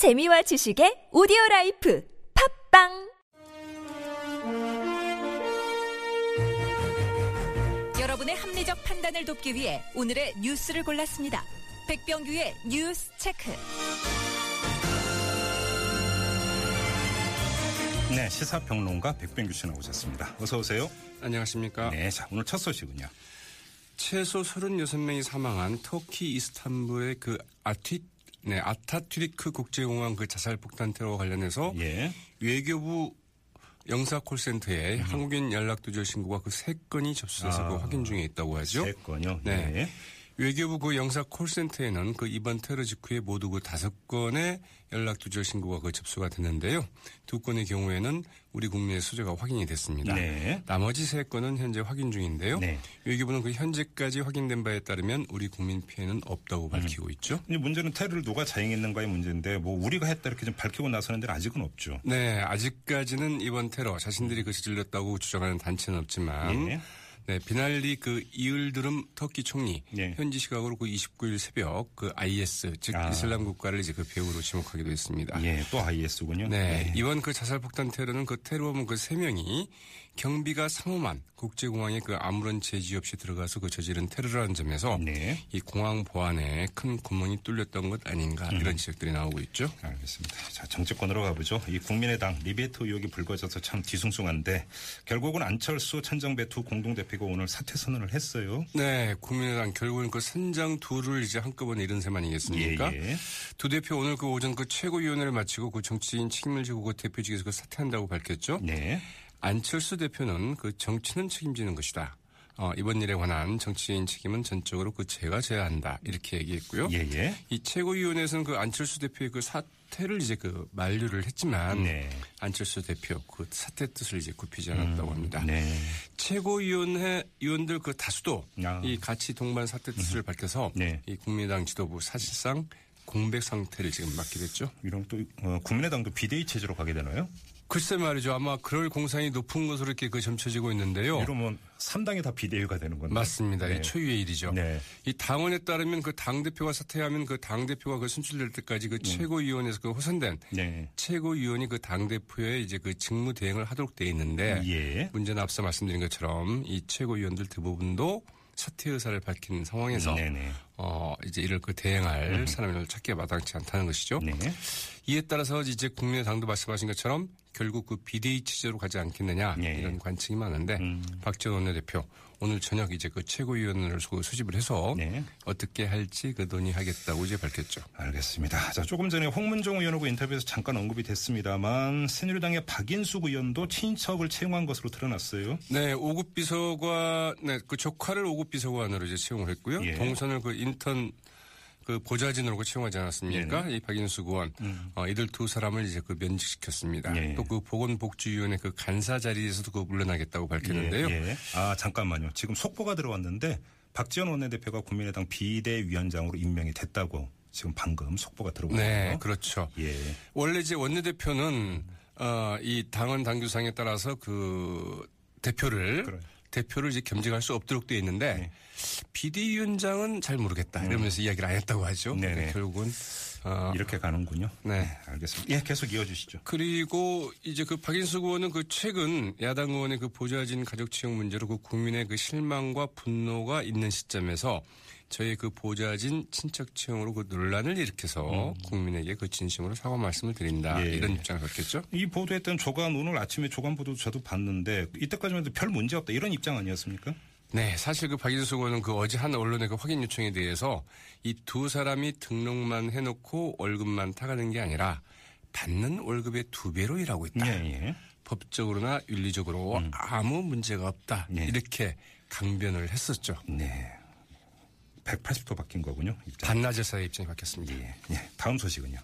재미와 지식의 오디오 라이프 팟빵 여러분의 합리적 판단을 돕기 위해 오늘의 뉴스를 골랐습니다. 백병규의 뉴스 체크. 네, 시사평론가 백병규 씨 나오셨습니다. 어서 오세요. 안녕하십니까. 네, 자, 오늘 첫 소식은요. 최소 36명이 사망한 터키 이스탄불의 그 아티, 네, 아타투리크 국제공항 그 자살 폭탄 테러 관련해서 예. 외교부 영사 콜센터에 음. 한국인 연락 두절 신고가 그 세 건이 접수돼서 아. 그 확인 중에 있다고 하죠. 세 건요. 네. 예. 외교부 그 영사 콜센터에는 그 이번 테러 직후에 모두 그 다섯 건의 연락 두절 신고가 그 접수가 됐는데요. 두 건의 경우에는 우리 국민의 수재가 확인이 됐습니다. 네. 나머지 세 건은 현재 확인 중인데요. 네. 외교부는 그 현재까지 확인된 바에 따르면 우리 국민 피해는 없다고 밝히고 있죠. 근데 문제는 테러를 누가 자행했는가의 문제인데 뭐 우리가 했다 이렇게 좀 밝히고 나서는 데는 아직은 없죠. 네, 아직까지는 이번 테러 자신들이 그 저질렀다고 주장하는 단체는 없지만 예. 네, 비날리 그 이을드름 터키 총리 예. 현지 시각으로 그 29일 새벽 그 IS 즉 아. 이슬람 국가를 이제 그 배후로 지목하기도 했습니다. 예, 또 IS군요. 네, 이번 그 자살 폭탄 테러는 그 테러범 그 세 명이 경비가 상호만 국제공항에 그 아무런 제지 없이 들어가서 그 저지른 테러라는 점에서 네. 이 공항 보안에 큰 구멍이 뚫렸던 것 아닌가 음. 이런 지적들이 나오고 있죠. 알겠습니다. 자, 정치권으로 가보죠. 이 국민의당 리베이트 의혹이 불거져서 참 뒤숭숭한데 결국은 안철수, 천정배 두 공동대표 가 오늘 사퇴 선언을 했어요. 네, 국민의당 결국은 그 선장 둘을 이제 한꺼번에 잃은 셈 아니겠습니까? 예, 예. 두 대표 오늘 그 오전 그 최고위원회를 마치고 그 정치인 책임을 지고 그 대표직에서 그 사퇴한다고 밝혔죠. 네. 안철수 대표는 그 정치는 책임지는 것이다. 어, 이번 일에 관한 정치인 책임은 전적으로 그 제가 져야 한다. 이렇게 얘기했고요. 예, 예. 이 최고위원회에서는 그 안철수 대표의 그 사퇴를 이제 그 만류를 했지만 네. 안철수 대표 그 사퇴 뜻을 이제 굽히지 않았다고 합니다. 네. 최고위원회 위원들 그 다수도 아. 이 같이 동반 사퇴 뜻을 밝혀서 네. 이 국민의당 지도부 사실상 공백 상태를 지금 맞게 됐죠. 이런 또 어, 국민의당도 비대위 체제로 가게 되나요? 글쎄 말이죠. 아마 그럴 공산이 높은 것으로 이렇게 그 점쳐지고 있는데요. 이러면 3당이 다 비대위가 되는 건데. 맞습니다. 네. 이 초유의 일이죠. 네. 이 당원에 따르면 그 당 대표가 사퇴하면 그 당 대표가 그 선출될 때까지 그 최고위원회에서 그 호선된 네. 최고위원이 그 당 대표의 이제 그 직무 대행을 하도록 돼 있는데 예. 문제는 앞서 말씀드린 것처럼 이 최고위원들 대부분도 사퇴 의사를 밝힌 상황에서 네네. 어 이제 이를 그 대행할 사람을 찾기가 마땅치 않다는 것이죠. 네. 이에 따라서 이제 국민의당도 말씀하신 것처럼 결국 그 비대위 체제로 가지 않겠느냐 예. 이런 관측이 많은데 음. 박지원 원내대표 오늘 저녁 이제 그 최고위원을 소- 소집을 해서 네. 어떻게 할지 그 논의하겠다고 이제 밝혔죠. 알겠습니다. 자, 조금 전에 홍문종 의원하고 인터뷰에서 잠깐 언급이 됐습니다만 새누리당의 박인숙 의원도 친인척을 채용한 것으로 드러났어요. 네, 5급 비서관, 네, 그 조카를 5급 비서관으로 이제 채용을 했고요. 예. 동선을 그 인턴 그 보좌진으로 그 채용하지 않았습니까? 이 박인수 의원, 어, 이들 두 사람을 이제 그 면직시켰습니다. 음. 예. 또그 보건복지위원회 그 간사 자리에서도 그 물러나겠다고 밝혔는데요. 예, 예. 아, 잠깐만요. 지금 속보가 들어왔는데 박지원 원내대표가 국민의당 비대위원장으로 임명이 됐다고 지금 방금 속보가 들어왔네요. 네, 그렇죠. 예. 원래 이제 원내대표는 어, 이 당원 당규상에 따라서 그 대표를 그래. 대표를 이제 겸직할 수 없도록 되어 있는데 네. 비대위원장은 잘 모르겠다 이러면서 이야기를 안 했다고 하죠. 네네. 결국은 어, 이렇게 가는군요. 네. 알겠습니다. 예, 계속 이어주시죠. 그리고 이제 그 박인숙 의원은 그 최근 야당 의원의 그 보좌진 가족 채용 문제로 그 국민의 그 실망과 분노가 있는 시점에서 저희 그 보좌진 친척 채용으로 그 논란을 일으켜서 국민에게 그 진심으로 사과 말씀을 드린다 음. 예. 이런 입장을 밝혔죠. 이 보도했던 조간 오늘 아침에 조간 보도 저도 봤는데 이때까지만 해도 별 문제 없다 이런 입장 아니었습니까? 네, 사실 그 박인숙 의원은 그 어제 한 언론의 그 확인 요청에 대해서 이 두 사람이 등록만 해놓고 월급만 타가는 게 아니라 받는 월급의 두 배로 일하고 있다. 예, 예. 법적으로나 윤리적으로 아무 문제가 없다. 예. 이렇게 강변을 했었죠. 네. 180도 바뀐 거군요. 입장. 반나절 사이 입장이 바뀌었습니다. 예. 예. 다음 소식은요.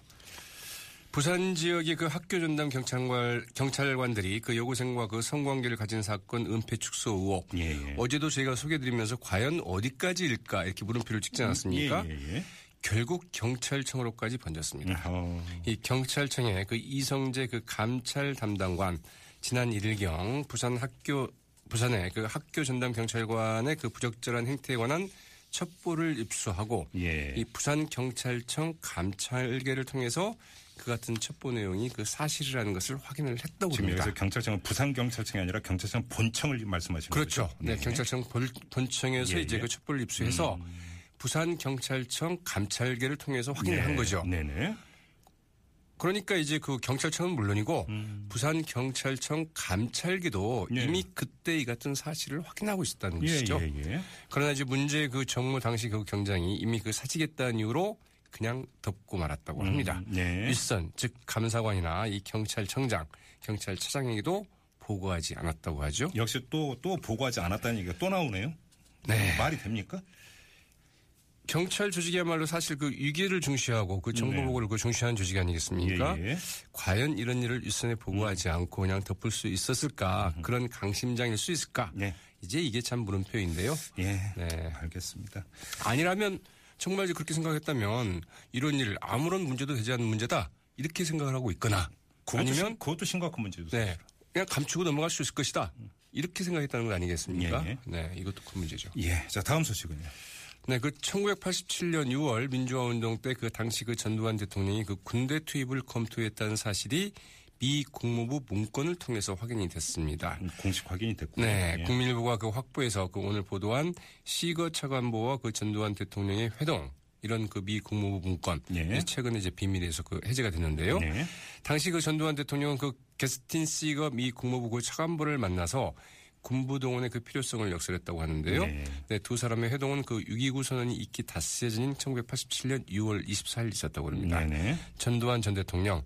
부산 지역의 그 학교 전담 경찰관, 경찰관들이 그 여고생과 그 성관계를 가진 사건 은폐 축소 의혹. 예, 예. 어제도 저희가 소개드리면서 과연 어디까지일까 이렇게 물음표를 찍지 않았습니까? 예, 예, 예. 결국 경찰청으로까지 번졌습니다. 어, 이 경찰청의 그 이성재 그 감찰 담당관 지난 1일경 부산 학교 부산의 그 학교 전담 경찰관의 그 부적절한 행태에 관한 첩보를 입수하고 예. 이 부산 경찰청 감찰계를 통해서 그 같은 첩보 내용이 그 사실이라는 것을 확인을 했다고 지금 합니다. 여기서 경찰청은 부산 경찰청이 아니라 경찰청 본청을 말씀하시는 그렇죠. 거죠? 네, 경찰청 본- 본청에서 예, 이제 예. 그 첩보를 입수해서 부산 경찰청 감찰계를 통해서 확인을 한 거죠. 네네. 그러니까 이제 그 경찰청은 물론이고 음. 부산 경찰청 감찰계도 네. 이미 그때 이 같은 사실을 확인하고 있었다는 예, 것이죠. 예, 예. 그러나 이제 문제 그 정무 당시 그 경장이 이미 그 사직했다는 이유로 그냥 덮고 말았다고 합니다. 음, 네. 윗선 즉 감사관이나 이 경찰청장, 경찰차장에게도 보고하지 않았다고 하죠. 역시 또, 또 보고하지 않았다는 얘기가 또 나오네요. 네. 말이 됩니까? 경찰 조직이야말로 사실 그 위기를 중시하고 그 정보 네. 보고를 그 중시하는 조직이 아니겠습니까? 예, 예. 과연 이런 일을 윗선에 보고하지 않고 그냥 덮을 수 있었을까? 그런 강심장일 수 있을까? 네. 이제 이게 참 물음표인데요. 예. 네. 알겠습니다. 아니라면 정말 그렇게 생각했다면 이런 일 아무런 문제도 되지 않는 문제다 이렇게 생각을 하고 있거나 그것도, 아니면 심, 그것도 심각한 문제죠. 네 그냥 감추고 넘어갈 수 있을 것이다 이렇게 생각했다는 건 아니겠습니까? 예, 예. 네 이것도 큰 문제죠. 예. 자, 다음 소식은요. 네, 그 1987년 6월 민주화 운동 때 그 당시 그 전두환 대통령이 그 군대 투입을 검토했다는 사실이 미 국무부 문건을 통해서 확인이 됐습니다. 음, 공식 확인이 됐고요. 네, 예. 국민일보가 그 확보해서 그 오늘 보도한 시거 차관보와 그 전두환 대통령의 회동 이런 그 미 국무부 문건 예. 최근에 이제 비밀에서 그 해제가 됐는데요. 네. 당시 그 전두환 대통령은 그 게스틴 시거 미 국무부 그 차관보를 만나서 군부 동원의 그 필요성을 역설했다고 하는데요. 네. 네, 두 사람의 회동은 그 6.29 선언이 있기 닷새 전인 1987년 6월 24일 있었다고 합니다. 네네. 전두환 전 대통령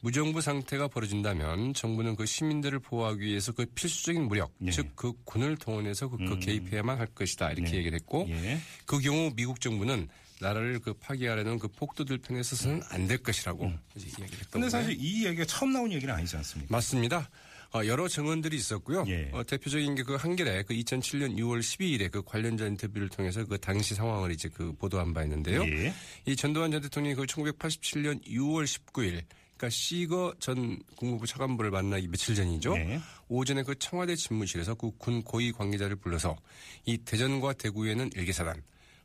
무정부 상태가 벌어진다면 정부는 그 시민들을 보호하기 위해서 그 필수적인 무력, 예. 즉그 군을 동원해서 그, 그 개입해야만 할 것이다 이렇게 네. 얘기를 했고 예. 그 경우 미국 정부는 나라를 그 파괴하려는 그 폭도들 편에 서서는 안 될 것이라고 이제 이야기를 했던 거예요. 사실 이 이야기가 처음 나온 얘기는 아니지 않습니까? 맞습니다. 어, 여러 증언들이 있었고요. 예. 어, 대표적인 게 그 한겨레 그 2007년 6월 12일에 그 관련자 인터뷰를 통해서 그 당시 상황을 이제 그 보도한 바 있는데요. 예. 이 전두환 전 대통령이 그 1987년 6월 19일 그러니까 시거 전 국무부 차관보를 만나기 며칠 전이죠. 네. 오전에 그 청와대 집무실에서 그 군 고위 관계자를 불러서 이 대전과 대구에는 일개 사단,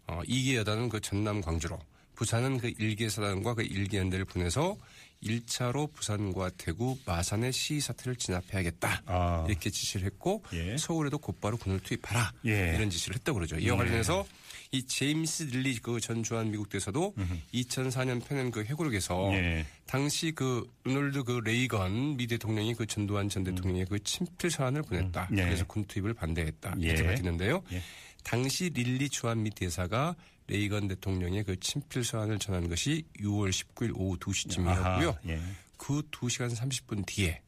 어, 이개 여단은 그 전남 광주로, 부산은 그 일개사단과 그 일개연대를 보내서 1차로 부산과 대구, 마산의 시위 사태를 진압해야겠다. 아. 이렇게 지시를 했고 예. 서울에도 곧바로 군을 투입하라. 예. 이런 지시를 했다고 그러죠. 이와 관련해서 이 제임스 릴리 그 전 주한 미국 대사도 2004년 펴낸 그 회고록에서 예. 당시 그 로널드 그 레이건 미 대통령이 그 전두환 전 대통령의 그 친필 서한을 보냈다. 음. 예. 그래서 군 투입을 반대했다. 예. 이렇게 밝혔는데요. 예. 당시 릴리 주한 미 대사가 레이건 대통령의 그 친필 사안을 전한 것이 6월 19일 오후 2시쯤이었고요. 아하, 예. 그 2시간 30분 뒤에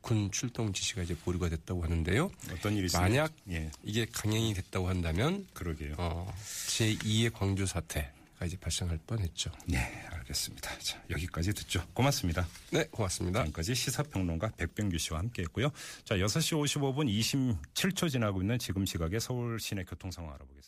군 출동 지시가 이제 보류가 됐다고 하는데요. 어떤 일이 있습니까? 만약 예. 이게 강행이 됐다고 한다면 그러게요. 어, 제2의 광주 사태가 이제 발생할 뻔했죠. 네, 알겠습니다. 자, 여기까지 듣죠. 고맙습니다. 네, 고맙습니다. 지금까지 시사평론가 백병규 씨와 함께했고요. 자, 6시 55분 27초 지나고 있는 지금 시각의 서울 시내 교통 상황 알아보겠습니다.